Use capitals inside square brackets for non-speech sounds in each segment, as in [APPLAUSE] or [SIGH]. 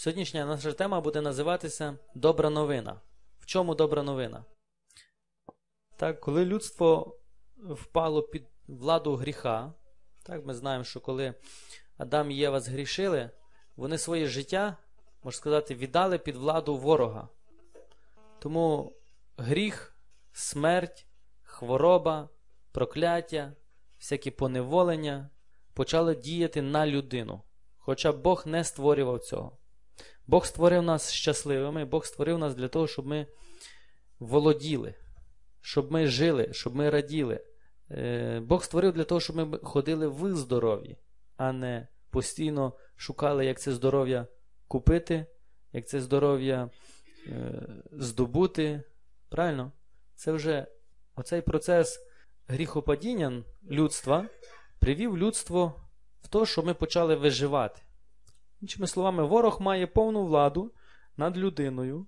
Сьогоднішня наша тема буде називатися Добра новина. В чому добра новина? Так, коли людство впало під владу гріха, так, ми знаємо, що коли Адам і Єва згрішили, вони своє життя, можна сказати, віддали під владу ворога. Тому гріх, смерть, хвороба, прокляття, всякі поневолення почали діяти на людину. Хоча Бог не створював цього. Бог створив нас щасливими, Бог створив нас для того, щоб ми володіли, щоб ми жили, щоб ми раділи. Е, Бог створив для того, щоб ми ходили в здоров'ї, а не постійно шукали, як це здоров'я купити, як це здоров'я е, здобути. Правильно? Це вже оцей процес гріхопадіння людства привів людство в те, що ми почали виживати. Іншими словами, ворог має повну владу над людиною,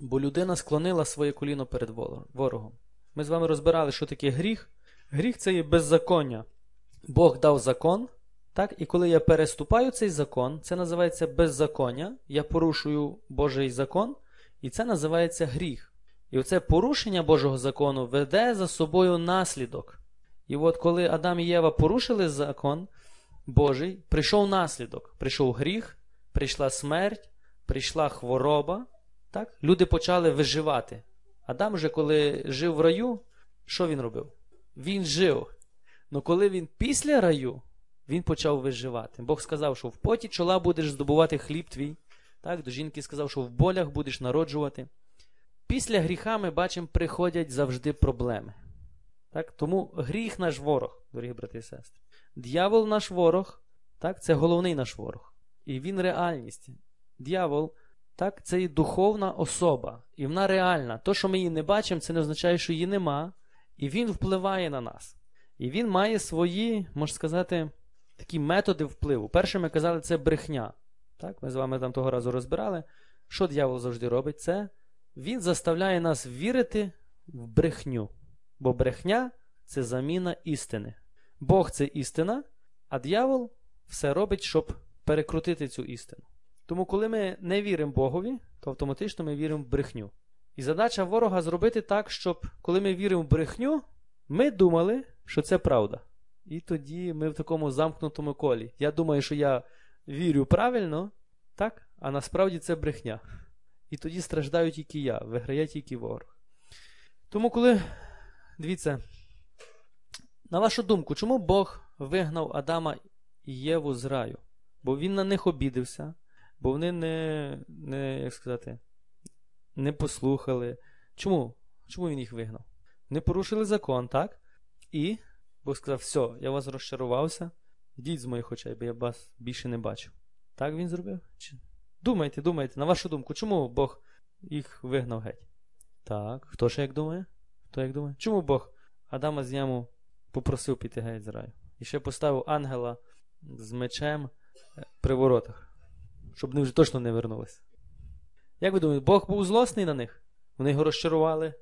бо людина склонила своє коліно перед ворогом. Ми з вами розбирали, що таке гріх. Гріх це є беззаконня. Бог дав закон, так? і коли я переступаю цей закон, це називається беззаконня. Я порушую Божий закон, і це називається гріх. І оце порушення Божого закону веде за собою наслідок. І от коли Адам і Єва порушили закон Божий, прийшов наслідок, прийшов гріх, прийшла смерть, прийшла хвороба. Так? Люди почали виживати. Адам же, коли жив в раю, що він робив? Він жив. Але коли він після раю, він почав виживати. Бог сказав, що в поті чола будеш здобувати хліб твій. Так? До жінки сказав, що в болях будеш народжувати. Після гріха ми бачимо, приходять завжди проблеми. Так? Тому гріх наш ворог, дорогі брати і сестри. Д'явол наш ворог, так? це головний наш ворог. І він реальність. Д'явол, так, це і духовна особа, і вона реальна. То, що ми її не бачимо, це не означає, що її нема. І він впливає на нас. І він має свої, можна сказати, такі методи впливу. Перше, ми казали, це брехня. Так? Ми з вами там того разу розбирали. Що дьявол завжди робить? Це він заставляє нас вірити в брехню. Бо брехня це заміна істини. Бог це істина, а дьявол все робить, щоб перекрутити цю істину. Тому, коли ми не віримо Богові, то автоматично ми віримо в брехню. І задача ворога зробити так, щоб коли ми віримо в брехню, ми думали, що це правда. І тоді ми в такому замкнутому колі. Я думаю, що я вірю правильно, так? а насправді це брехня. І тоді страждаю тільки я, виграє тільки ворог. Тому, коли, дивіться, на вашу думку, чому Бог вигнав Адама і Єву з раю? Бо він на них обідився, бо вони не, не як сказати, не послухали. Чому? Чому він їх вигнав? Вони порушили закон, так? І Бог сказав: все, я вас розчарувався, йдіть з моїх очей, бо я вас більше не бачив. Так він зробив? Чи? Думайте, думайте, на вашу думку, чому Бог їх вигнав геть? Так, хто ще як думає? Хто як думає? Чому Бог Адама з яму попросив піти геть з раю? І ще поставив ангела з мечем при воротах, щоб вони вже точно не вернулися. Як ви думаєте, Бог був злосний на них? Вони його розчарували?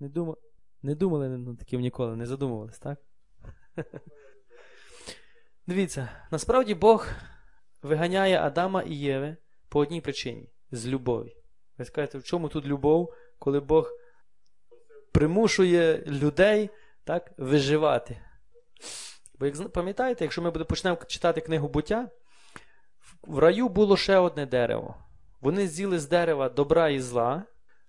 Не думали, не думали над таким ніколи, не задумувались, так? [LAUGHS] Дивіться, насправді Бог виганяє Адама і Єви по одній причині з любові. Ви скажете, в чому тут любов, коли Бог примушує людей так, виживати? Бо, як пам'ятаєте, якщо ми почнемо читати книгу буття, в раю було ще одне дерево. Вони з'їли з дерева добра і зла,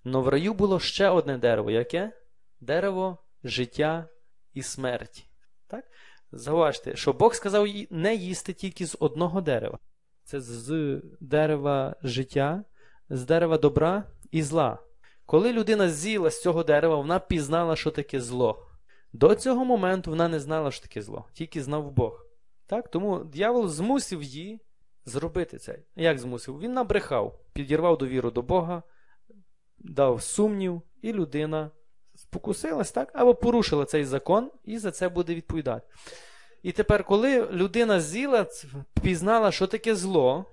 але в раю було ще одне дерево. Яке? Дерево життя і смерті. Так? Зауважте, що Бог сказав не їсти тільки з одного дерева. Це з дерева життя, з дерева добра і зла. Коли людина з'їла з цього дерева, вона пізнала, що таке зло. До цього моменту вона не знала, що таке зло, тільки знав Бог. Так? Тому дьявол змусив її зробити це. Як змусив? Він набрехав, підірвав довіру до Бога, дав сумнів, і людина спокусилась, так? або порушила цей закон, і за це буде відповідати. І тепер, коли людина з'їла, пізнала, що таке зло,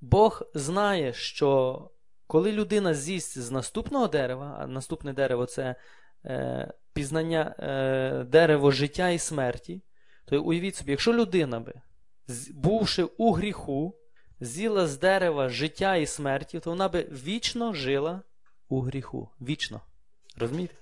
Бог знає, що коли людина з'їсть з наступного дерева, а наступне дерево це е, пізнання е, дерево життя і смерті, то уявіть собі, якщо людина би, бувши у гріху, з'їла з дерева життя і смерті, то вона би вічно жила у гріху. Вічно. Розумієте?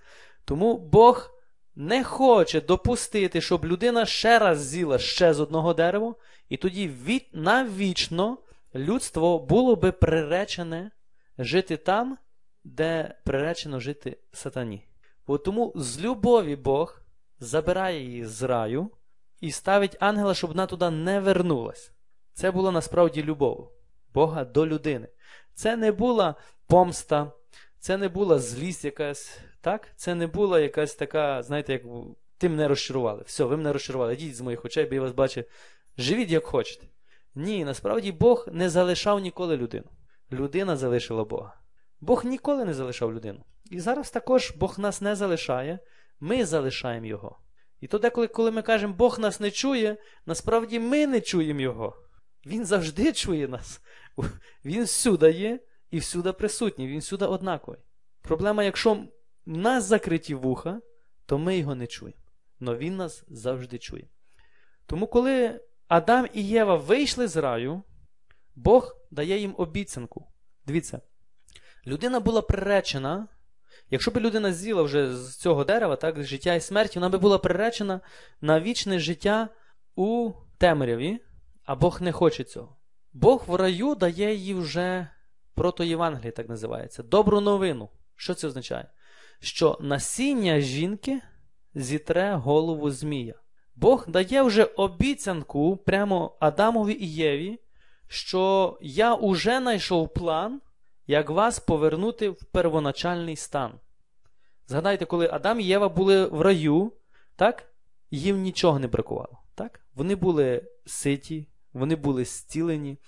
Тому Бог не хоче допустити, щоб людина ще раз з'їла ще з одного дерева, і тоді від, навічно людство було би приречене жити там, де приречено жити сатані. Тому з любові Бог забирає її з раю і ставить ангела, щоб вона туди не вернулась. Це була насправді любов Бога до людини. Це не була помста, це не була злість якась, так? Це не була якась така, знаєте, як ти мене розчарували. Все, ви мене розчарували. Йдіть з моїх очей, бо я вас бачу. Живіть, як хочете. Ні, насправді Бог не залишав ніколи людину. Людина залишила Бога. Бог ніколи не залишав людину. І зараз також Бог нас не залишає, ми залишаємо Його. І то деколи, коли ми кажемо, Бог нас не чує, насправді ми не чуємо Його. Він завжди чує нас. [LAUGHS] Він всюди є і всюди присутній, він всюди однаковий. Проблема, якщо в нас закриті вуха, то ми його не чуємо. Но він нас завжди чує. Тому, коли Адам і Єва вийшли з раю, Бог дає їм обіцянку. Дивіться, людина була приречена. Якщо б людина з'їла вже з цього дерева, так, життя і смерть, вона би була приречена на вічне життя у темряві, а Бог не хоче цього. Бог в раю дає їй вже протоєвангеліє, так називається, добру новину. Що це означає? Що насіння жінки зітре голову Змія. Бог дає вже обіцянку прямо Адамові і Єві, що я уже знайшов план, як вас повернути в первоначальний стан. Згадайте, коли Адам і Єва були в раю, так? їм нічого не бракувало. Так? Вони були ситі, вони були зцілені,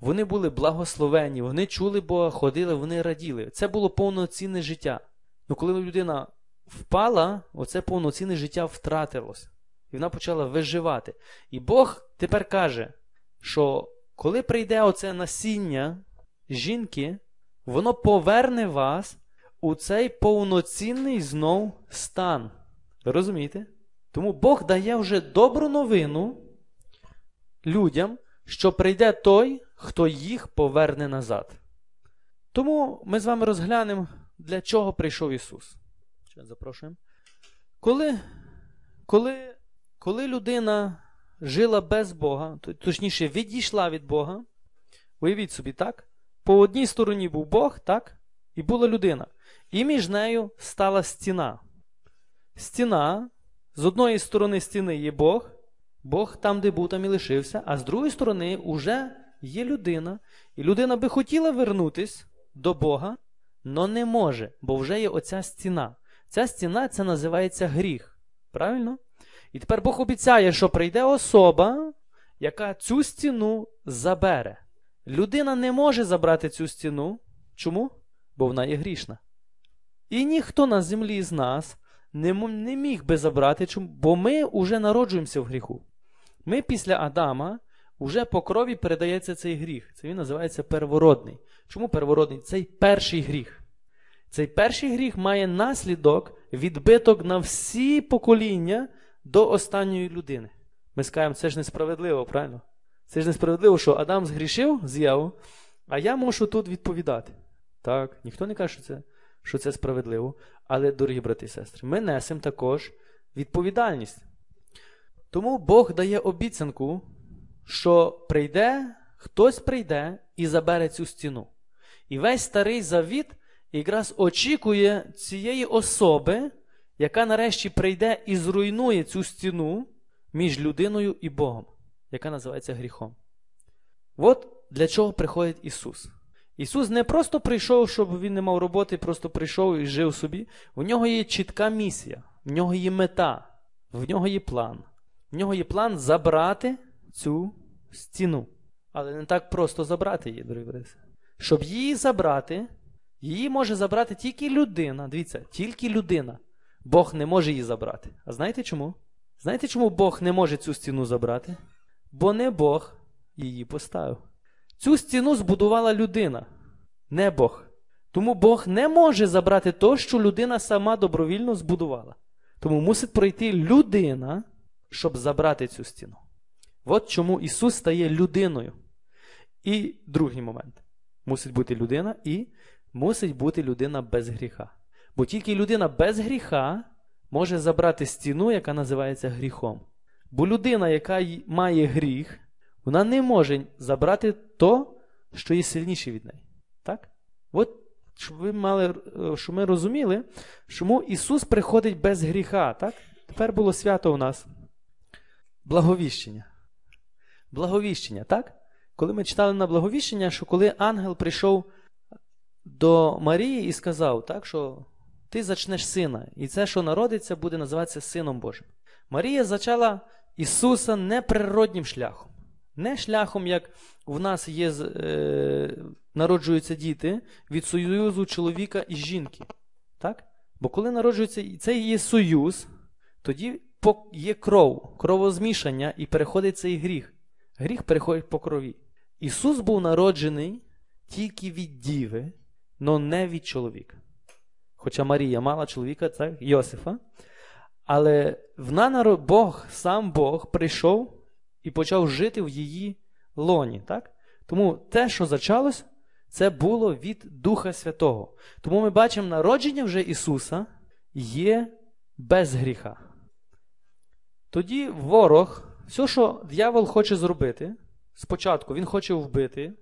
вони були благословені, вони чули Бога, ходили, вони раділи. Це було повноцінне життя. Ну коли людина впала, оце повноцінне життя втратилось. І вона почала виживати. І Бог тепер каже, що коли прийде оце насіння жінки, воно поверне вас у цей повноцінний знов стан. Розумієте? Тому Бог дає вже добру новину людям, що прийде той, хто їх поверне назад. Тому ми з вами розглянемо, для чого прийшов Ісус. Запрошуємо. Коли, коли, коли людина жила без Бога, точніше, відійшла від Бога, уявіть собі, так? По одній стороні був Бог, так? І була людина. І між нею стала стіна. Стіна, з одної сторони стіни є Бог, Бог там, де був, там і лишився, а з другої сторони вже є людина, і людина би хотіла вернутись до Бога, але не може, бо вже є оця стіна. Ця стіна це називається гріх. Правильно? І тепер Бог обіцяє, що прийде особа, яка цю стіну забере. Людина не може забрати цю стіну. Чому? Бо вона є грішна. І ніхто на землі з нас не не міг би забрати, бо ми вже народжуємося в гріху. Ми після Адама вже по крові передається цей гріх. Це він називається первородний. Чому первородний? Цей перший гріх. Цей перший гріх має наслідок, відбиток на всі покоління до останньої людини. Ми скажемо, це ж несправедливо, правильно? Це ж несправедливо, що Адам згрішив з'яву, а я мушу тут відповідати. Так, ніхто не каже, що це що це справедливо. Але, дорогі брати і сестри, ми несемо також відповідальність. Тому Бог дає обіцянку, що прийде, хтось прийде і забере цю стіну. І весь старий завіт якраз очікує цієї особи, яка нарешті прийде і зруйнує цю стіну між людиною і Богом, яка називається гріхом. От для чого приходить Ісус. Ісус не просто прийшов, щоб Він не мав роботи, просто прийшов і жив собі. У нього є чітка місія, в нього є мета, в нього є план. В нього є план забрати цю стіну. Але не так просто забрати її, дорогі браті. Щоб її забрати, її може забрати тільки людина. Дивіться, тільки людина. Бог не може її забрати. А знаєте чому? Знаєте, чому Бог не може цю стіну забрати? Бо не Бог її поставив. Цю стіну збудувала людина, не Бог. Тому Бог не може забрати то, що людина сама добровільно збудувала. Тому мусить пройти людина, щоб забрати цю стіну. От чому Ісус стає людиною. І другий момент. Мусить бути людина і мусить бути людина без гріха. Бо тільки людина без гріха може забрати стіну, яка називається гріхом. Бо людина, яка має гріх, вона не може забрати то, що є сильніше від неї. Так? От, щоб ви мали, щоб ми розуміли, чому Ісус приходить без гріха. Так? Тепер було свято у нас. Благовіщення. Благовіщення, так? Коли ми читали на благовіщення, що коли ангел прийшов до Марії і сказав, так, що ти зачнеш сина, і це, що народиться, буде називатися Сином Божим. Марія зачала Ісуса неприроднім шляхом. Не шляхом, як в нас є, е, народжуються діти від союзу чоловіка і жінки. Так? Бо коли народжується це є союз, тоді є кров, кровозмішання і переходить цей гріх. Гріх переходить по крові. Ісус був народжений тільки від діви, але не від чоловіка. Хоча Марія мала чоловіка, це Йосифа. Але в Бог, сам Бог прийшов і почав жити в її лоні. так? Тому те, що зачалось, це було від Духа Святого. Тому ми бачимо, народження вже Ісуса є без гріха. Тоді ворог, все, що дьявол хоче зробити, спочатку Він хоче вбити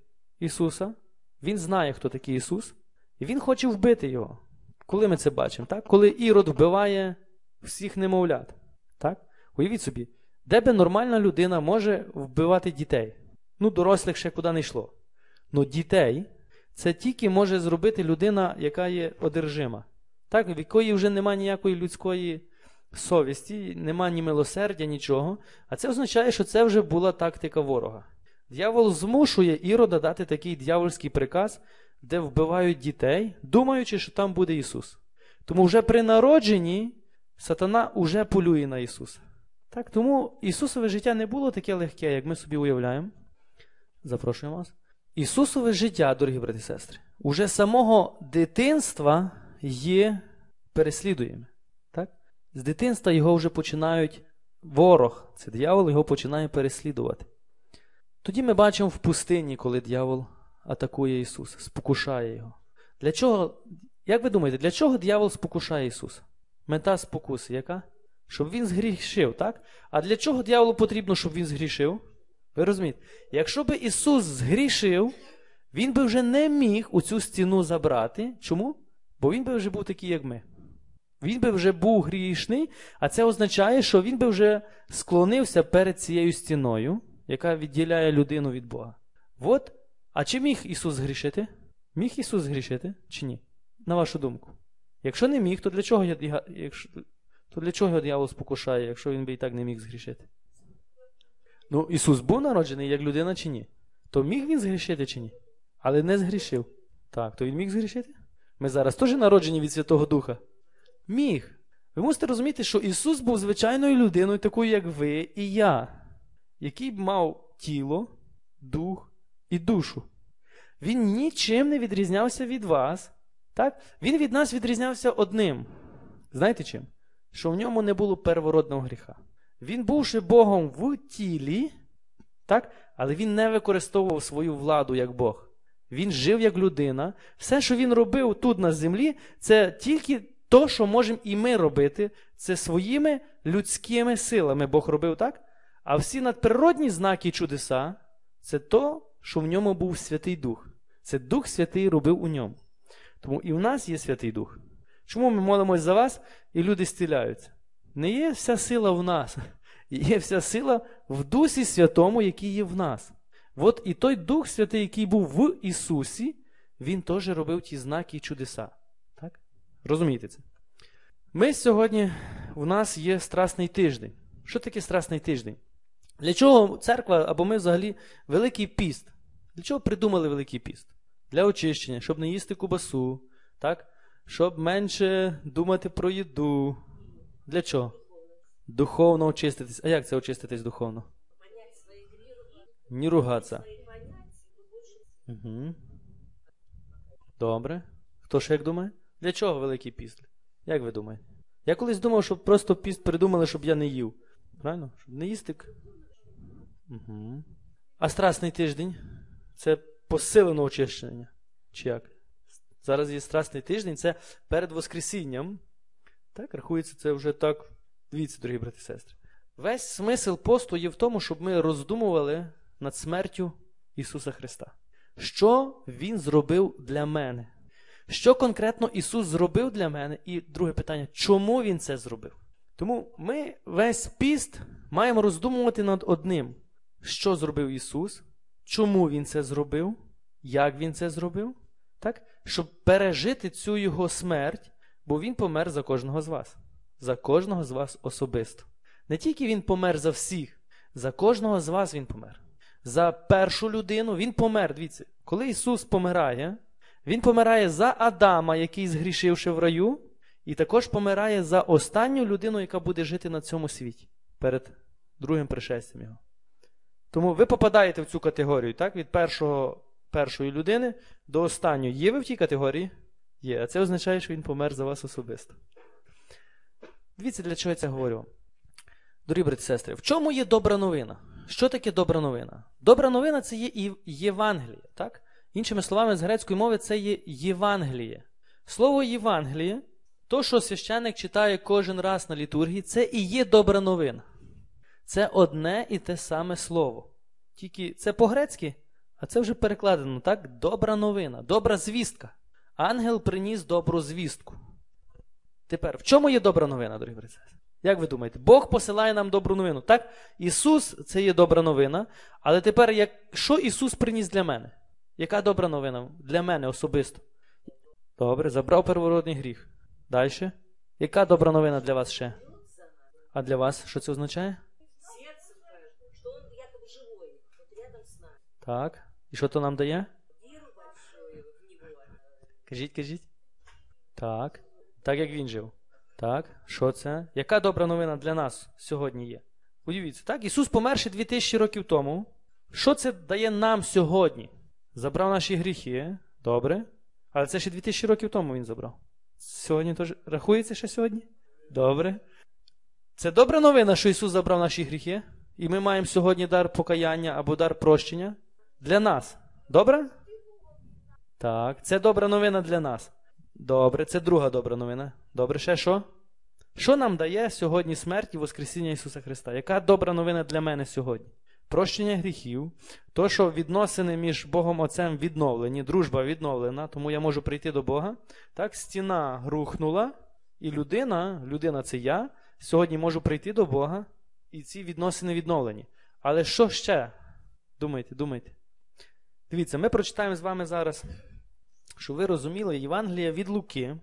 Ісуса, Він знає, хто такий Ісус, і Він хоче вбити Його. Коли ми це бачимо? так? Коли Ірод вбиває всіх немовлят. Так? Уявіть собі, де би нормальна людина може вбивати дітей? Ну, дорослих ще куди не йшло. Ну, дітей це тільки може зробити людина, яка є одержима, так? в якої вже немає ніякої людської совісті, немає ні милосердя, нічого. А це означає, що це вже була тактика ворога. Д'явол змушує Ірода дати такий дьявольський приказ, де вбивають дітей, думаючи, що там буде Ісус. Тому вже при народженні сатана уже полює на Ісуса. Так, Тому Ісусове життя не було таке легке, як ми собі уявляємо. Запрошуємо вас. Ісусове життя, дорогі брати і сестри, уже самого дитинства є переслідуємо. Так? З дитинства його вже починають ворог, це диявол, його починає переслідувати. Тоді ми бачимо в пустині, коли диявол атакує Ісуса, спокушає Його. Для чого, як ви думаєте, для чого диявол спокушає Ісуса? Мета спокуси яка? Щоб він згрішив, так? А для чого дияволу потрібно, щоб він згрішив? Ви розумієте? Якщо би Ісус згрішив, Він би вже не міг у цю стіну забрати. Чому? Бо він би вже був такий, як ми. Він би вже був грішний, а це означає, що він би вже склонився перед цією стіною, яка відділяє людину від Бога. От. А чи міг Ісус згрішити? Міг Ісус згрішити чи ні? На вашу думку. Якщо не міг, то для чого я, якщо, то для чого дьявол спокушає, якщо він би і так не міг згрішити? Ну, Ісус був народжений як людина чи ні? То міг він згрішити чи ні? Але не згрішив. Так, то він міг згрішити? Ми зараз теж народжені від Святого Духа. Міг. Ви мусите розуміти, що Ісус був звичайною людиною, такою, як ви і я, який б мав тіло, дух і душу. Він нічим не відрізнявся від вас. Так? Він від нас відрізнявся одним. Знаєте чим? Що в ньому не було первородного гріха. Він, бувши Богом в тілі, так? але він не використовував свою владу як Бог. Він жив як людина. Все, що він робив тут на землі, це тільки то, що можемо і ми робити, це своїми людськими силами Бог робив так. А всі надприродні знаки і чудеса це то, що в ньому був Святий Дух. Це Дух Святий робив у ньому. Тому і в нас є Святий Дух. Чому ми молимось за вас і люди стіляються? Не є вся сила в нас, [LAUGHS] є вся сила в Дусі Святому, який є в нас. От і той Дух Святий, який був в Ісусі, Він теж робив ті знаки і чудеса. Так? Розумієте це? Ми сьогодні у нас є Страсний тиждень. Що таке Страсний тиждень? Для чого церква або ми взагалі Великий піст? Для чого придумали Великий піст? Для очищення, щоб не їсти кубасу, так? Щоб менше думати про їду. Для чого? Духовно очиститись. А як це очиститись духовно? Не ругатися. Угу. Добре. Хто ще як думає? Для чого Великий піст? Як ви думаєте? Я колись думав, що просто піст придумали, щоб я не їв. Правильно? Щоб не їсти. Угу. А страсний тиждень? Це посилене очищення. Чи як? Зараз є страсний тиждень, це перед Воскресінням. Так, рахується, це вже так. Дивіться, дорогі брати і сестри. Весь смисл посту є в тому, щоб ми роздумували над смертю Ісуса Христа. Що Він зробив для мене? Що конкретно Ісус зробив для мене? І друге питання, чому Він це зробив? Тому ми весь піст маємо роздумувати над одним, що зробив Ісус, чому Він це зробив, як Він це зробив, так? Щоб пережити цю Його смерть, бо Він помер за кожного з вас, за кожного з вас особисто. Не тільки Він помер за всіх, за кожного з вас Він помер. За першу людину Він помер. Дивіться, коли Ісус помирає, Він помирає за Адама, який згрішивши в раю, і також помирає за останню людину, яка буде жити на цьому світі перед другим пришестям Його. Тому ви попадаєте в цю категорію, так? Від першого, першої людини до останньої. Є ви в тій категорії? Є. А це означає, що він помер за вас особисто. Дивіться, для чого я це говорю. Дорогі брати сестри, в чому є добра новина? Що таке добра новина? Добра новина це є і Євангеліє. так? Іншими словами, з грецької мови, це є Євангеліє. Слово Євангеліє, то, що священник читає кожен раз на літургії, це і є добра новина. Це одне і те саме слово. Тільки це по-грецьки, а це вже перекладено, так? Добра новина, добра звістка. Ангел приніс добру звістку. Тепер, в чому є добра новина, дорогі брати? Як ви думаєте? Бог посилає нам добру новину. Так? Ісус це є добра новина. Але тепер, як... що Ісус приніс для мене? Яка добра новина для мене особисто? Добре, забрав первородний гріх. Далі. Яка добра новина для вас ще? А для вас що це означає? Так. І що то нам дає? Кажіть, кажіть. Так. Так як він жив. Так. Що це? Яка добра новина для нас сьогодні є? Удивіться, так? Ісус померши 2000 років тому. Що це дає нам сьогодні? Забрав наші гріхи. Добре. Але це ще 2000 років тому він забрав. Сьогодні теж рахується ще сьогодні? Добре. Це добра новина, що Ісус забрав наші гріхи, і ми маємо сьогодні дар покаяння або дар прощення для нас. Добре? Так, це добра новина для нас. Добре, це друга добра новина. Добре, ще що? Що нам дає сьогодні смерть і Воскресіння Ісуса Христа? Яка добра новина для мене сьогодні? Прощення гріхів, то, що відносини між Богом Отцем відновлені, дружба відновлена, тому я можу прийти до Бога. Так, стіна грухнула, і людина, людина це я, сьогодні можу прийти до Бога, і ці відносини відновлені. Але що ще? Думайте, думайте. Дивіться, ми прочитаємо з вами зараз, щоб ви розуміли Євангелія від Луки,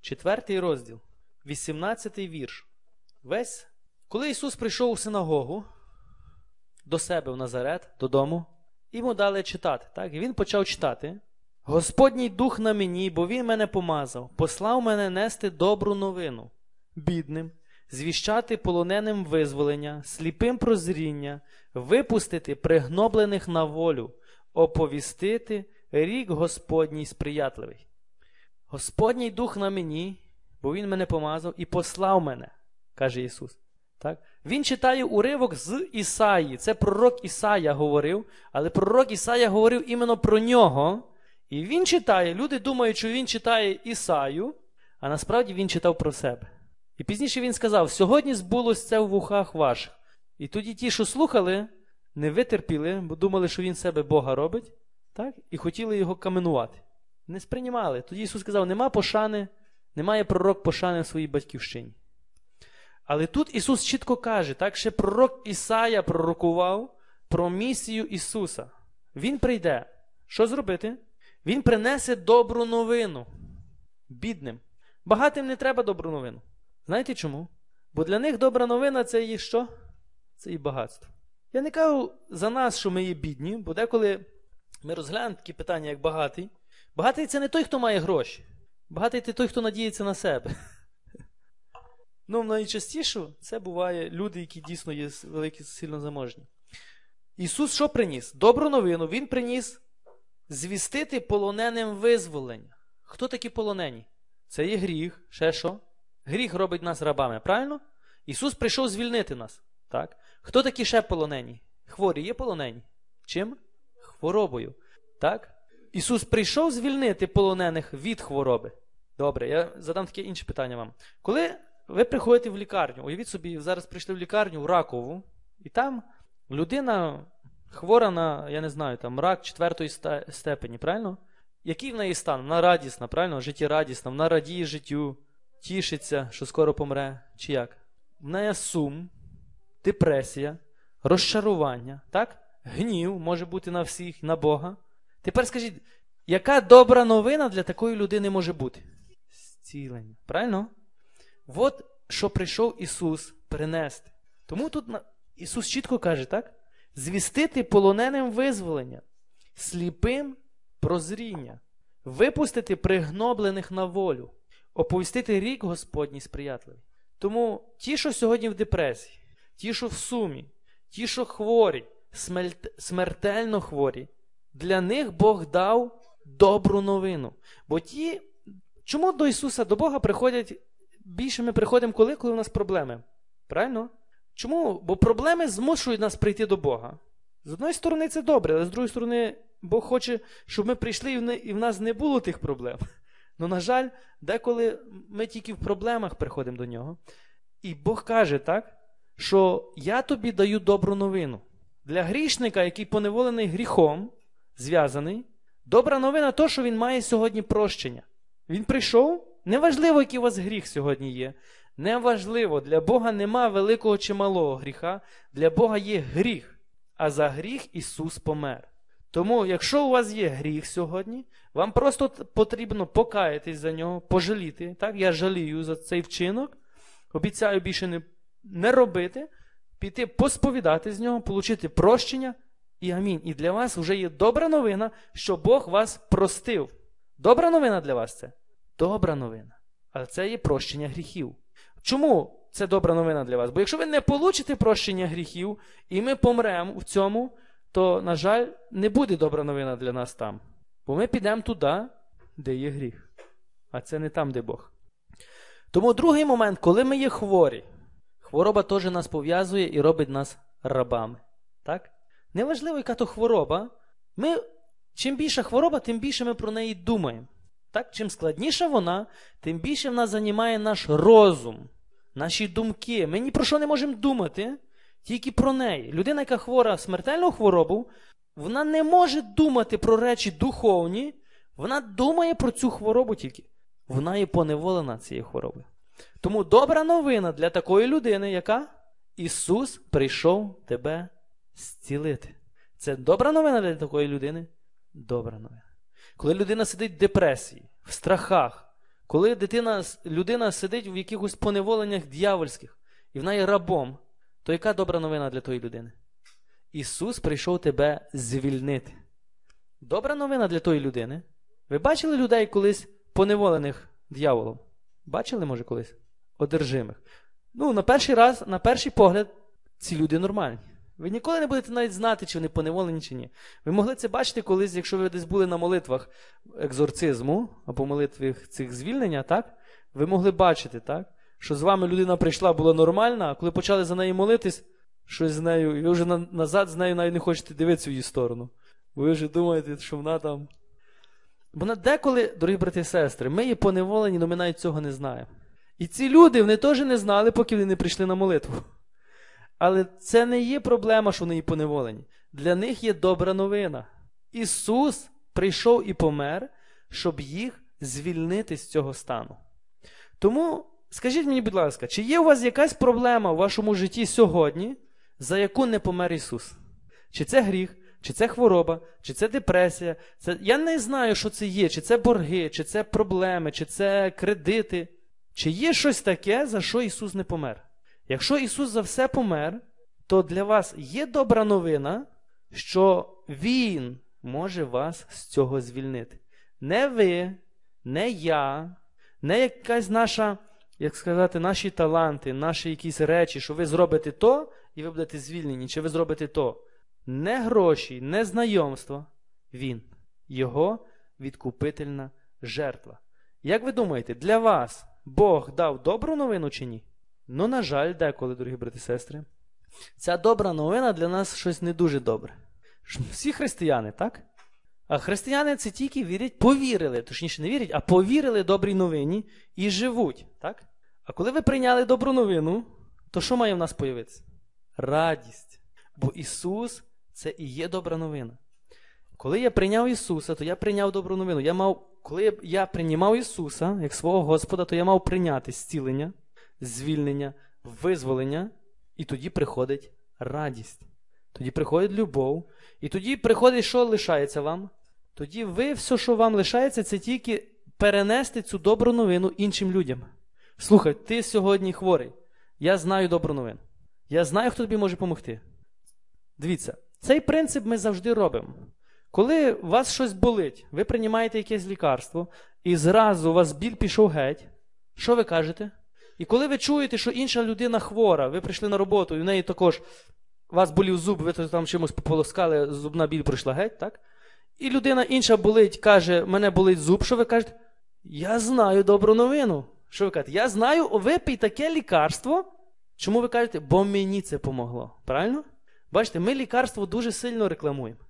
4 розділ, 18 вірш. Весь, коли Ісус прийшов у синагогу до себе в Назарет, додому, йому дали читати. Так? І він почав читати. Господній дух на мені, бо він мене помазав, послав мене нести добру новину, бідним, звіщати полоненим визволення, сліпим прозріння, випустити пригноблених на волю, оповістити рік Господній сприятливий. Господній дух на мені, бо Він мене помазав і послав мене, каже Ісус. Так? Він читає уривок з Ісаї. Це пророк Ісая говорив, але пророк Ісая говорив іменно про нього. І він читає, люди думають, що він читає Ісаю, а насправді він читав про себе. І пізніше він сказав: сьогодні збулось це в вухах ваших. І тоді ті, що слухали, не витерпіли, бо думали, що він себе Бога робить, так? і хотіли його каменувати. Не сприймали. Тоді Ісус сказав: нема пошани, немає пророк пошани в своїй батьківщині. Але тут Ісус чітко каже, так ще пророк Ісая пророкував про місію Ісуса. Він прийде. Що зробити? Він принесе добру новину бідним. Багатим не треба добру новину. Знаєте чому? Бо для них добра новина це є що? Це і багатство. Я не кажу за нас, що ми є бідні, бо деколи ми розглянемо такі питання, як багатий. Багатий це не той, хто має гроші. Багатий це той, хто надіється на себе. Ну, найчастіше це буває люди, які дійсно є великі, сильно заможні. Ісус що приніс? Добру новину Він приніс звістити полоненим визволення. Хто такі полонені? Це є гріх. Ще що? Гріх робить нас рабами, правильно? Ісус прийшов звільнити нас. Так? Хто такі ще полонені? Хворі є полонені? Чим? хворобою. Так? Ісус прийшов звільнити полонених від хвороби. Добре, я задам таке інше питання вам. Коли ви приходите в лікарню, уявіть собі, зараз прийшли в лікарню в ракову, і там людина хвора на, я не знаю, там рак четвертої степені, правильно? Який в неї стан? Вона радісна, правильно? Життєрадісна, вона радіє життю, тішиться, що скоро помре, чи як? В неї сум, депресія, розчарування, так? Гнів може бути на всіх, на Бога. Тепер скажіть, яка добра новина для такої людини може бути? Зцілення. Правильно? От що прийшов Ісус принести. Тому тут Ісус чітко каже, так? Звістити полоненим визволення, сліпим прозріння, випустити пригноблених на волю, оповістити рік Господній сприятливий. Тому ті, що сьогодні в депресії, ті, що в сумі, ті, що хворі, смертельно хворі, для них Бог дав добру новину. Бо ті, чому до Ісуса, до Бога приходять більше ми приходимо коли, коли у нас проблеми. Правильно? Чому? Бо проблеми змушують нас прийти до Бога. З одної сторони, це добре, але з другої сторони, Бог хоче, щоб ми прийшли і в нас не було тих проблем. Ну, на жаль, деколи ми тільки в проблемах приходимо до нього. І Бог каже, так, що я тобі даю добру новину. Для грішника, який поневолений гріхом, зв'язаний, добра новина то, що він має сьогодні прощення. Він прийшов, неважливо, який у вас гріх сьогодні є. Неважливо, для Бога нема великого чи малого гріха, для Бога є гріх, а за гріх Ісус помер. Тому, якщо у вас є гріх сьогодні, вам просто потрібно покаятись за нього, пожаліти. Так? Я жалію за цей вчинок, обіцяю більше не, не робити, піти посповідати з нього, отримати прощення і амінь. І для вас вже є добра новина, що Бог вас простив. Добра новина для вас це? Добра новина. Але це є прощення гріхів. Чому це добра новина для вас? Бо якщо ви не получите прощення гріхів, і ми помремо в цьому, то, на жаль, не буде добра новина для нас там. Бо ми підемо туди, де є гріх. А це не там, де Бог. Тому другий момент, коли ми є хворі, хвороба теж нас пов'язує і робить нас рабами. Так? Неважливо, яка то хвороба. Ми, чим більша хвороба, тим більше ми про неї думаємо. Так? Чим складніша вона, тим більше в нас займає наш розум, наші думки. Ми ні про що не можемо думати, тільки про неї. Людина, яка хвора смертельну хворобу, вона не може думати про речі духовні, вона думає про цю хворобу тільки. Вона є поневолена цією хворобою. Тому добра новина для такої людини, яка Ісус прийшов тебе зцілити. Це добра новина для такої людини? Добра новина. Коли людина сидить в депресії, в страхах, коли дитина, людина сидить в якихось поневоленнях дьявольських, і вона є рабом, то яка добра новина для тої людини? Ісус прийшов тебе звільнити. Добра новина для тої людини. Ви бачили людей колись поневолених дьяволом? Бачили, може, колись? Одержимих. Ну, на перший раз, на перший погляд, ці люди нормальні. Ви ніколи не будете навіть знати, чи вони поневолені, чи ні. Ви могли це бачити колись, якщо ви десь були на молитвах екзорцизму або молитві цих звільнення, так? Ви могли бачити, так? Що з вами людина прийшла, була нормальна, а коли почали за неї молитись, щось з нею, і ви вже на, назад з нею навіть не хочете дивитися в її сторону. Ви вже думаєте, що вона там. Вона деколи, дорогі брати і сестри, ми є поневолені, але ми навіть цього не знаємо. І ці люди вони теж не знали, поки вони не прийшли на молитву. Але це не є проблема, що вони є поневолені. Для них є добра новина. Ісус прийшов і помер, щоб їх звільнити з цього стану. Тому скажіть мені, будь ласка, чи є у вас якась проблема в вашому житті сьогодні, за яку не помер Ісус? Чи це гріх, чи це хвороба, чи це депресія? Це... Я не знаю, що це є, чи це борги, чи це проблеми, чи це кредити. Чи є щось таке, за що Ісус не помер? Якщо Ісус за все помер, то для вас є добра новина, що Він може вас з цього звільнити. Не ви, не я, не якась наша, як сказати, наші таланти, наші якісь речі, що ви зробите то, і ви будете звільнені, чи ви зробите то. Не гроші, не знайомство. Він, Його відкупительна жертва. Як ви думаєте, для вас Бог дав добру новину чи ні? Ну, на жаль, деколи, дорогі брати і сестри. Ця добра новина для нас щось не дуже добре. Всі християни, так? А християни це тільки вірять, повірили, точніше не вірять, а повірили добрій новині і живуть. так? А коли ви прийняли добру новину, то що має в нас появитися? Радість. Бо Ісус це і є добра новина. Коли я прийняв Ісуса, то я прийняв добру новину. Я мав, Коли я приймав Ісуса як свого Господа, то я мав прийняти зцілення, звільнення, визволення, і тоді приходить радість. Тоді приходить любов, і тоді приходить, що лишається вам? Тоді ви, все, що вам лишається, це тільки перенести цю добру новину іншим людям. Слухай, ти сьогодні хворий. Я знаю добру новину. Я знаю, хто тобі може допомогти. Дивіться, цей принцип ми завжди робимо. Коли у вас щось болить, ви приймаєте якесь лікарство, і зразу у вас біль пішов геть, що ви кажете? І коли ви чуєте, що інша людина хвора, ви прийшли на роботу, і в неї також у вас болів зуб, ви там чимось пополоскали, зубна біль пройшла геть, так? І людина інша болить, каже, мене болить зуб, що ви кажете? Я знаю добру новину. Що ви кажете? Я знаю, випий таке лікарство. Чому ви кажете? Бо мені це помогло. Правильно? Бачите, ми лікарство дуже сильно рекламуємо.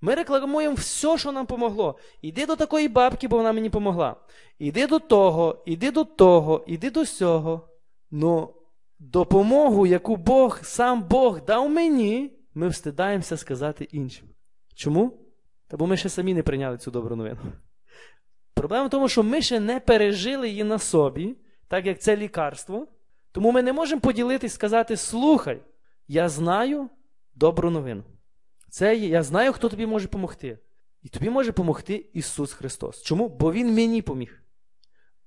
Ми рекламуємо все, що нам помогло. Іди до такої бабки, бо вона мені помогла. Іди до того, іди до того, іди до сього. Ну, допомогу, яку Бог, сам Бог дав мені, ми встидаємося сказати іншим. Чому? Та бо ми ще самі не прийняли цю добру новину. Проблема в тому, що ми ще не пережили її на собі, так як це лікарство. Тому ми не можемо поділитись сказати: слухай, я знаю добру новину. Це я знаю, хто тобі може допомогти. І тобі може допомогти Ісус Христос. Чому? Бо Він мені поміг.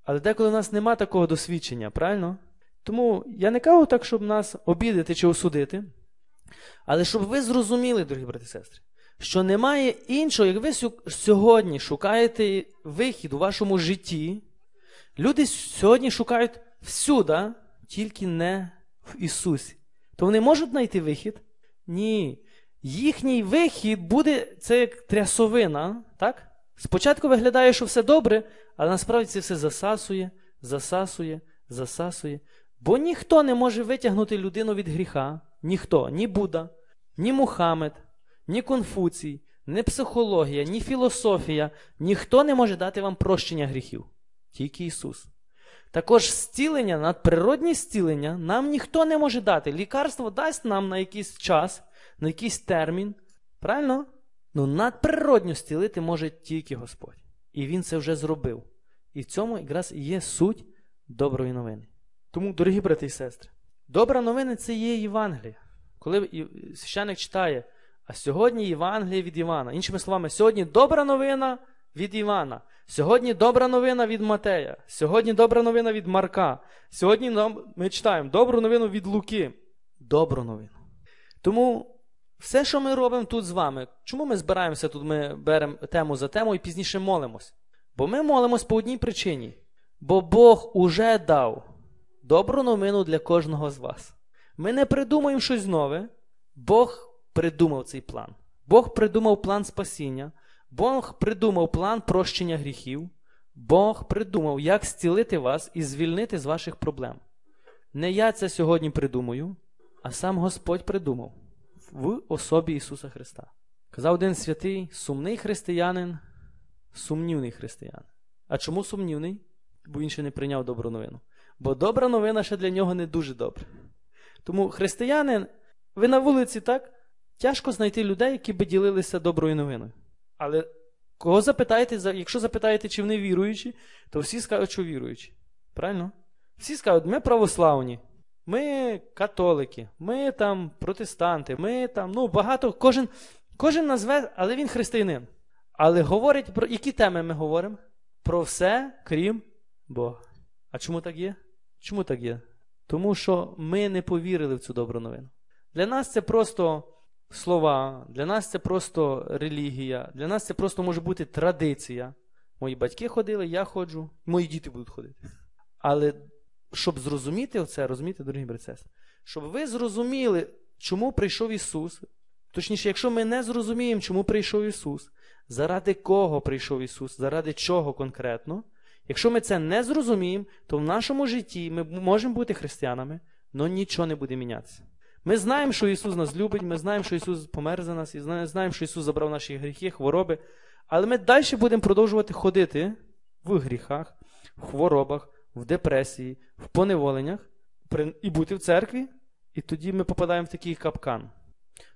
Але деколи в нас нема такого досвідчення, правильно? Тому я не кажу так, щоб нас обідати чи осудити. Але щоб ви зрозуміли, дорогі брати і сестри, що немає іншого, як ви сьогодні шукаєте вихід у вашому житті, люди сьогодні шукають всюди, тільки не в Ісусі. То вони можуть знайти вихід? Ні. Їхній вихід буде це як трясовина. так? Спочатку виглядає, що все добре, але насправді це все засасує, засасує, засасує. Бо ніхто не може витягнути людину від гріха. Ніхто, ні Будда, ні Мухаммед, ні Конфуцій, ні психологія, ні філософія, ніхто не може дати вам прощення гріхів. Тільки Ісус. Також зцілення, надприродні зцілення нам ніхто не може дати. Лікарство дасть нам на якийсь час, на якийсь термін. Правильно? Ну надприродньо зцілити може тільки Господь. І Він це вже зробив. І в цьому якраз і є суть доброї новини. Тому, дорогі брати і сестри, добра новина це є Євангелія. Коли священник читає, а сьогодні Євангеліє від Івана. Іншими словами, сьогодні добра новина від Івана. Сьогодні добра новина від Матея. Сьогодні добра новина від Марка. Сьогодні ми читаємо добру новину від Луки. Добру новину. Тому все, що ми робимо тут з вами, чому ми збираємося тут, ми беремо тему за тему і пізніше молимось? Бо ми молимось по одній причині. Бо Бог уже дав добру новину для кожного з вас. Ми не придумаємо щось нове. Бог придумав цей план. Бог придумав план спасіння. Бог придумав план прощення гріхів. Бог придумав, як зцілити вас і звільнити з ваших проблем. Не я це сьогодні придумаю, а сам Господь придумав в особі Ісуса Христа. Казав один святий, сумний християнин, сумнівний християнин. А чому сумнівний? Бо він ще не прийняв добру новину. Бо добра новина ще для нього не дуже добра. Тому християнин, ви на вулиці так? Тяжко знайти людей, які би ділилися доброю новиною. Але кого запитаєте, якщо запитаєте, чи вони віруючі, то всі скажуть, що віруючі. Правильно? Всі скажуть, ми православні, ми католики, ми там протестанти, ми там, ну, багато, кожен кожен назве, але він християнин. Але говорить про які теми ми говоримо? Про все, крім Бога. А чому так є? Чому так є? Тому що ми не повірили в цю добру новину. Для нас це просто слова, для нас це просто релігія, для нас це просто може бути традиція. Мої батьки ходили, я ходжу, мої діти будуть ходити. Але щоб зрозуміти це, розумієте, дорогі брати, щоб ви зрозуміли, чому прийшов Ісус. Точніше, якщо ми не зрозуміємо, чому прийшов Ісус, заради кого прийшов Ісус, заради чого конкретно, якщо ми це не зрозуміємо, то в нашому житті ми можемо бути християнами, але нічого не буде мінятися. Ми знаємо, що Ісус нас любить, ми знаємо, що Ісус помер за нас, і знаємо, що Ісус забрав наші гріхи, хвороби. Але ми далі будемо продовжувати ходити в гріхах, в хворобах, в депресії, в поневоленнях і бути в церкві, і тоді ми попадаємо в такий капкан.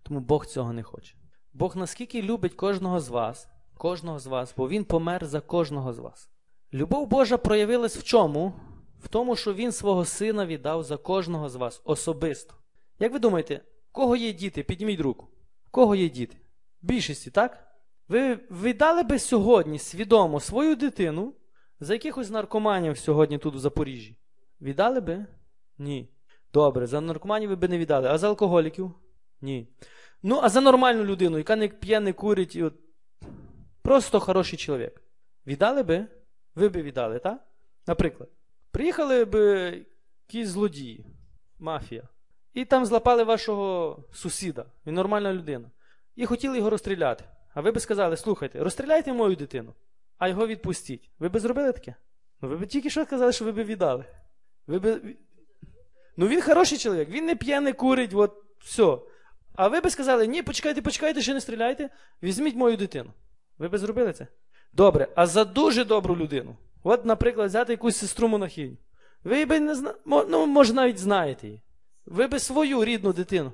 Тому Бог цього не хоче. Бог наскільки любить кожного з вас, кожного з вас, бо Він помер за кожного з вас. Любов Божа проявилась в чому? В тому, що Він свого сина віддав за кожного з вас особисто. Як ви думаєте, в кого є діти? Підніміть руку. В кого є діти? Більшості, так? Ви віддали би сьогодні свідомо свою дитину за якихось наркоманів сьогодні тут у Запоріжжі? Віддали би? Ні. Добре, за наркоманів ви би не віддали. А за алкоголіків? Ні. Ну, а за нормальну людину, яка не п'є, не курить, і от... просто хороший чоловік. Віддали би? Ви би віддали, так? Наприклад, приїхали б якісь злодії, мафія, і там злапали вашого сусіда, він нормальна людина, і хотіли його розстріляти. А ви би сказали, слухайте, розстріляйте мою дитину, а його відпустіть. Ви би зробили таке? Ну, ви б тільки що сказали, що ви би віддали. Ви би... Ну він хороший чоловік, він не п'є, не курить, от все. А ви би сказали, ні, почекайте, почекайте, ще не стріляйте, візьміть мою дитину. Ви би зробили це? Добре, а за дуже добру людину. От, наприклад, взяти якусь сестру монахиню. Ви би не зна... ну, може, навіть знаєте її. Ви би свою рідну дитину.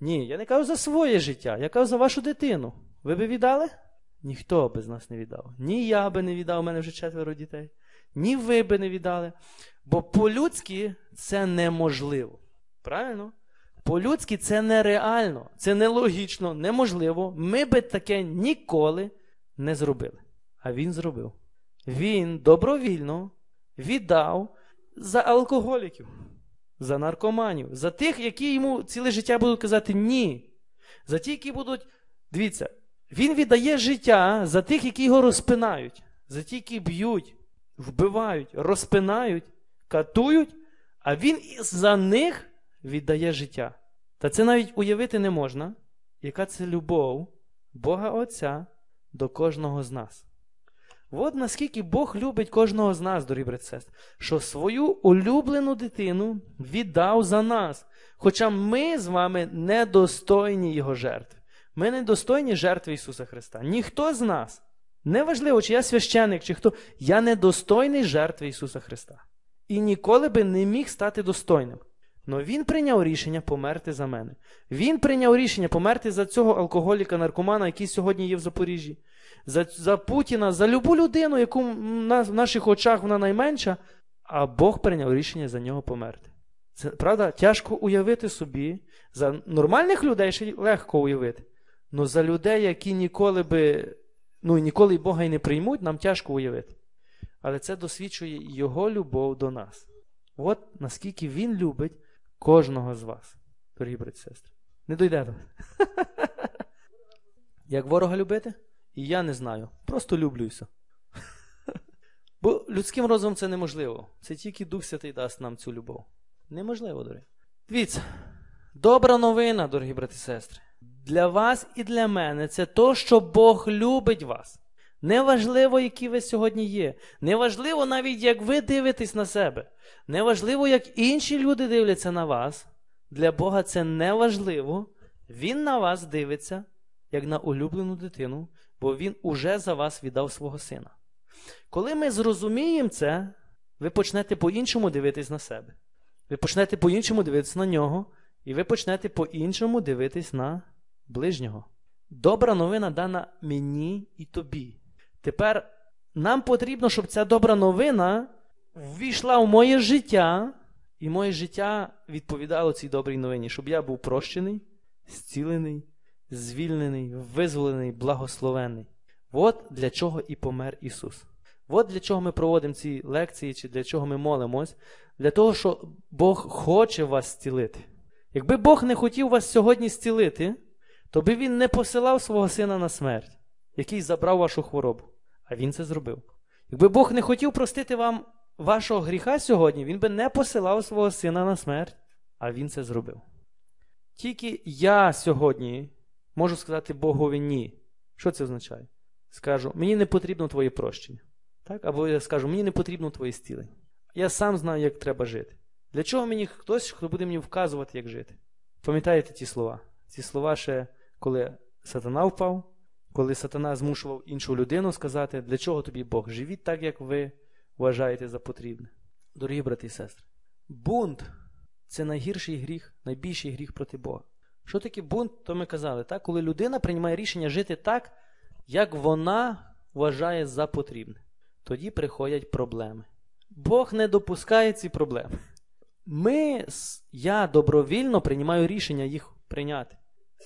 Ні, я не кажу за своє життя, я кажу за вашу дитину. Ви би віддали? Ніхто би з нас не віддав. Ні я би не віддав, у мене вже четверо дітей. Ні ви би не віддали. Бо по-людськи це неможливо. Правильно? По-людськи це нереально, це нелогічно, неможливо. Ми би таке ніколи не зробили. А він зробив. Він добровільно віддав за алкоголіків, за наркоманів, за тих, які йому ціле життя будуть казати ні. За ті, які будуть. Дивіться, він віддає життя за тих, які його розпинають, за ті, які б'ють, вбивають, розпинають, катують, а він за них віддає життя. Та це навіть уявити не можна, яка це любов Бога Отця до кожного з нас. От наскільки Бог любить кожного з нас, дорогі брат що свою улюблену дитину віддав за нас. Хоча ми з вами недостойні Його жертви. Ми недостойні жертви Ісуса Христа. Ніхто з нас. Неважливо, чи я священник, чи хто, я недостойний жертви Ісуса Христа. І ніколи би не міг стати достойним. Но він прийняв рішення померти за мене. Він прийняв рішення померти за цього алкоголіка-наркомана, який сьогодні є в Запоріжжі, за за Путіна, за любу людину, яку на, в наших очах вона найменша, а Бог прийняв рішення за нього померти. Це правда, тяжко уявити собі. За нормальних людей ще легко уявити. Але за людей, які ніколи би, ну ніколи Бога й не приймуть, нам тяжко уявити. Але це досвідчує Його любов до нас. От наскільки Він любить кожного з вас, дорогі брати і сестри. Не дойде до. вас. [LAUGHS] Як ворога любити? І я не знаю. Просто люблю і все. [LAUGHS] Бо людським розумом це неможливо. Це тільки Дух Святий дасть нам цю любов. Неможливо, дорогі. Дивіться, добра новина, дорогі брати і сестри. Для вас і для мене це то, що Бог любить вас. Неважливо, які ви сьогодні є. Неважливо навіть, як ви дивитесь на себе. Неважливо, як інші люди дивляться на вас. Для Бога це неважливо. Він на вас дивиться, як на улюблену дитину, бо Він уже за вас віддав свого сина. Коли ми зрозуміємо це, ви почнете по-іншому дивитись на себе. Ви почнете по-іншому дивитися на нього, і ви почнете по-іншому дивитись на ближнього. Добра новина дана мені і тобі. Тепер нам потрібно, щоб ця добра новина ввійшла в моє життя, і моє життя відповідало цій добрій новині, щоб я був прощений, зцілений, звільнений, визволений, благословений. От для чого і помер Ісус. От для чого ми проводимо ці лекції, чи для чого ми молимось, для того, що Бог хоче вас зцілити. Якби Бог не хотів вас сьогодні зцілити, то би Він не посилав свого сина на смерть, який забрав вашу хворобу. А Він це зробив. Якби Бог не хотів простити вам вашого гріха сьогодні, Він би не посилав свого сина на смерть, а Він це зробив. Тільки я сьогодні можу сказати Богові ні. Що це означає? Скажу, мені не потрібно твоє прощення. Так? Або я скажу, мені не потрібно твоє стілення. Я сам знаю, як треба жити. Для чого мені хтось, хто буде мені вказувати, як жити? Пам'ятаєте ті слова? Ці слова ще коли сатана впав, коли сатана змушував іншу людину сказати, для чого тобі Бог? Живіть так, як ви вважаєте за потрібне. Дорогі брати і сестри, бунт це найгірший гріх, найбільший гріх проти Бога. Що таке бунт, то ми казали, так? коли людина приймає рішення жити так, як вона вважає за потрібне. Тоді приходять проблеми. Бог не допускає ці проблеми. Ми, Я добровільно приймаю рішення їх прийняти.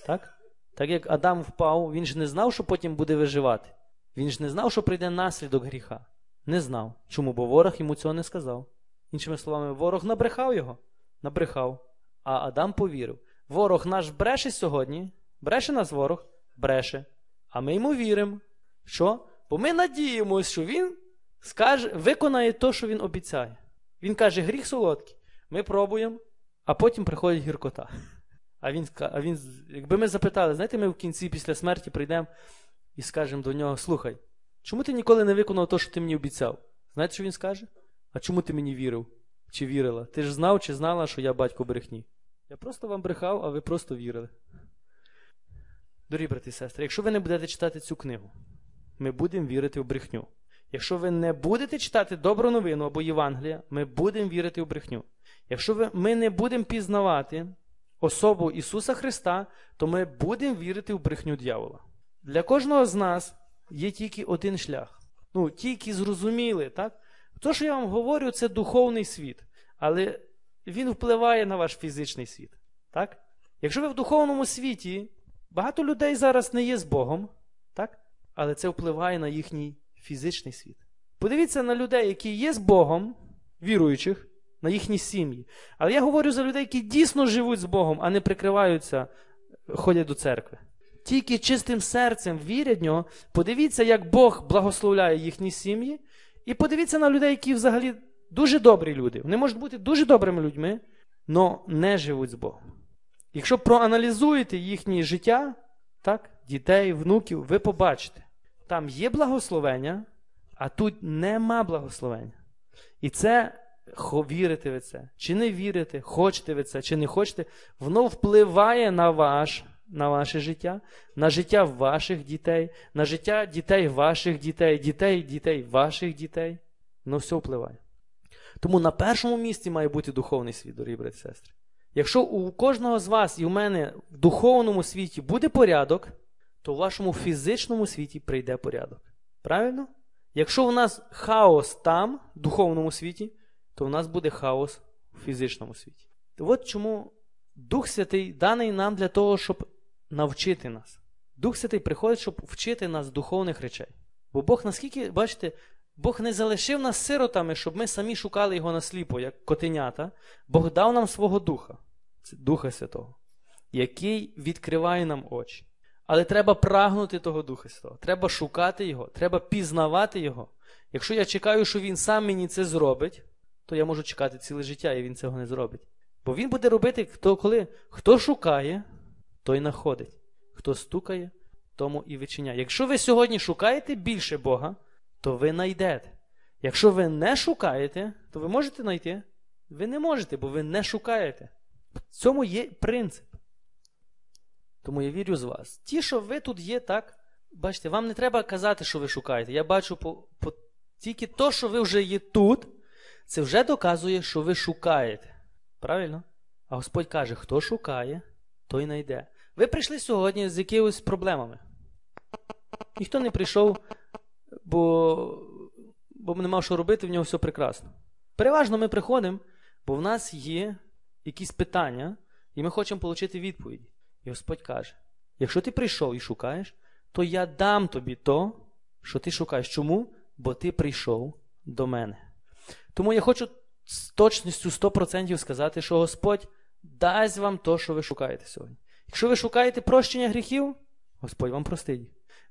Так? Так як Адам впав, він ж не знав, що потім буде виживати. Він ж не знав, що прийде наслідок гріха. Не знав. Чому? Бо ворог йому цього не сказав. Іншими словами, ворог набрехав його, набрехав. А Адам повірив. Ворог наш бреше сьогодні. Бреше нас ворог? Бреше. А ми йому віримо. Що? Бо ми надіємося, що він скаже, виконає те, що він обіцяє. Він каже, гріх солодкий. Ми пробуємо, а потім приходить гіркота. А він, а він, якби ми запитали, знаєте, ми в кінці після смерті прийдемо і скажемо до нього: слухай, чому ти ніколи не виконав те, що ти мені обіцяв? Знаєте, що він скаже? А чому ти мені вірив? Чи вірила? Ти ж знав чи знала, що я батько брехні? Я просто вам брехав, а ви просто вірили. Дорогі брати і сестри, якщо ви не будете читати цю книгу, ми будемо вірити в брехню. Якщо ви не будете читати добру новину або Євангелія, ми будемо вірити в брехню. Якщо ви, ми не будемо пізнавати особу Ісуса Христа, то ми будемо вірити в брехню дьявола. Для кожного з нас є тільки один шлях. Ну, тільки зрозуміли, так? То, що я вам говорю, це духовний світ, але він впливає на ваш фізичний світ. Так? Якщо ви в духовному світі, багато людей зараз не є з Богом, так? але це впливає на їхній фізичний світ. Подивіться на людей, які є з Богом, віруючих, на їхні сім'ї. Але я говорю за людей, які дійсно живуть з Богом, а не прикриваються, ходять до церкви. Тільки чистим серцем вірять в нього. Подивіться, як Бог благословляє їхні сім'ї. І подивіться на людей, які взагалі дуже добрі люди. Вони можуть бути дуже добрими людьми, але не живуть з Богом. Якщо проаналізуєте їхнє життя, так, дітей, внуків, ви побачите, там є благословення, а тут нема благословення. І це вірите ви це, чи не вірите, хочете ви це, чи не хочете, воно впливає на ваш, на ваше життя, на життя ваших дітей, на життя дітей ваших дітей, дітей, дітей ваших дітей. Воно все впливає. Тому на першому місці має бути духовний світ, дорогі брати і сестри. Якщо у кожного з вас і у мене в духовному світі буде порядок, то в вашому фізичному світі прийде порядок. Правильно? Якщо у нас хаос там, в духовному світі, то в нас буде хаос у фізичному світі. От чому Дух Святий даний нам для того, щоб навчити нас. Дух Святий приходить, щоб вчити нас духовних речей. Бо Бог, наскільки, бачите, Бог не залишив нас сиротами, щоб ми самі шукали його насліпо, як котенята. Бог дав нам свого Духа, Духа Святого, який відкриває нам очі. Але треба прагнути того Духа Святого. Треба шукати Його, треба пізнавати Його. Якщо я чекаю, що Він сам мені це зробить, то я можу чекати ціле життя, і він цього не зробить. Бо він буде робити, хто коли хто шукає, той знаходить. Хто стукає, тому і вичиняє. Якщо ви сьогодні шукаєте більше Бога, то ви знайдете. Якщо ви не шукаєте, то ви можете знайти? Ви не можете, бо ви не шукаєте. В цьому є принцип. Тому я вірю з вас. Ті, що ви тут є, так, бачите, вам не треба казати, що ви шукаєте. Я бачу по, по... тільки то, що ви вже є тут, це вже доказує, що ви шукаєте. Правильно? А Господь каже, хто шукає, той знайде. Ви прийшли сьогодні з якимись проблемами. Ніхто не прийшов, бо бо не мав що робити, в нього все прекрасно. Переважно ми приходимо, бо в нас є якісь питання, і ми хочемо отримати відповіді. І Господь каже: якщо ти прийшов і шукаєш, то я дам тобі то, що ти шукаєш. Чому? Бо ти прийшов до мене. Тому я хочу з точністю 100% сказати, що Господь дасть вам то, що ви шукаєте сьогодні. Якщо ви шукаєте прощення гріхів, Господь вам простить.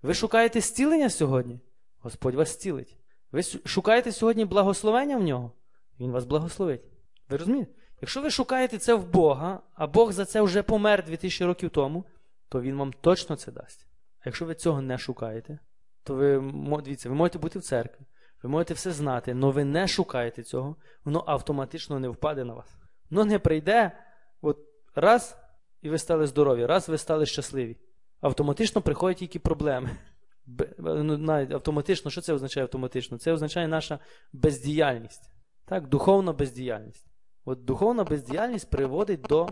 Ви шукаєте зцілення сьогодні, Господь вас зцілить. Ви шукаєте сьогодні благословення в нього, Він вас благословить. Ви розумієте? Якщо ви шукаєте це в Бога, а Бог за це вже помер 2000 років тому, то Він вам точно це дасть. А якщо ви цього не шукаєте, то ви дивіться, ви можете бути в церкві, ви можете все знати, але ви не шукаєте цього, воно автоматично не впаде на вас. Воно не прийде от раз і ви стали здорові, раз ви стали щасливі. Автоматично приходять тільки проблеми. Ну, навіть автоматично, що це означає автоматично? Це означає наша бездіяльність. Так, духовна бездіяльність. От духовна бездіяльність приводить до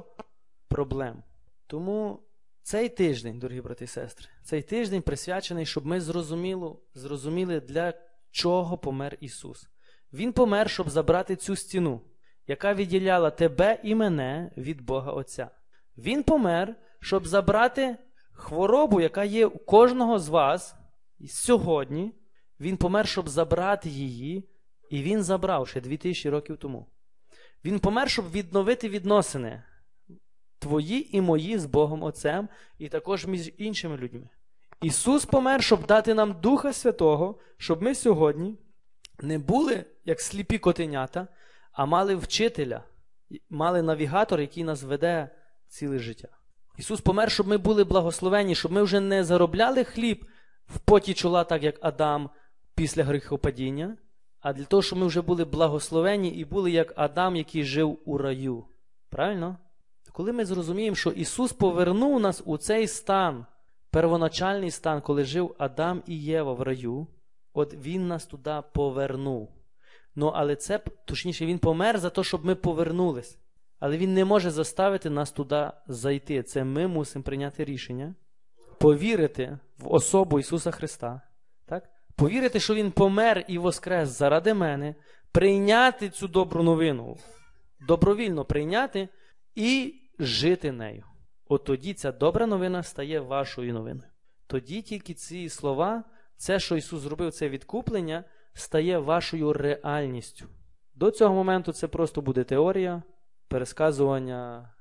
проблем. Тому цей тиждень, дорогі брати і сестри, цей тиждень присвячений, щоб ми зрозуміло, зрозуміли, для чого помер Ісус. Він помер, щоб забрати цю стіну, яка відділяла тебе і мене від Бога Отця. Він помер, щоб забрати хворобу, яка є у кожного з вас і сьогодні. Він помер, щоб забрати її, і він забрав ще 2000 років тому. Він помер, щоб відновити відносини твої і мої з Богом Отцем, і також між іншими людьми. Ісус помер, щоб дати нам Духа Святого, щоб ми сьогодні не були як сліпі котенята, а мали вчителя, мали навігатор, який нас веде ціле життя. Ісус помер, щоб ми були благословені, щоб ми вже не заробляли хліб в поті чола, так як Адам після гріхопадіння, а для того, щоб ми вже були благословені і були як Адам, який жив у раю. Правильно? Коли ми зрозуміємо, що Ісус повернув нас у цей стан, первоначальний стан, коли жив Адам і Єва в раю, от Він нас туди повернув. Ну, але це, точніше, Він помер за те, щоб ми повернулись. Але Він не може заставити нас туди зайти. Це ми мусимо прийняти рішення, повірити в особу Ісуса Христа, так? повірити, що Він помер і воскрес заради мене, прийняти цю добру новину, добровільно прийняти і жити нею. От тоді ця добра новина стає вашою новиною. Тоді тільки ці слова, це, що Ісус зробив, це відкуплення, стає вашою реальністю. До цього моменту це просто буде теорія, пересказування,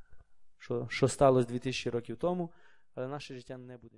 що, що сталося 2000 років тому, але наше життя не буде.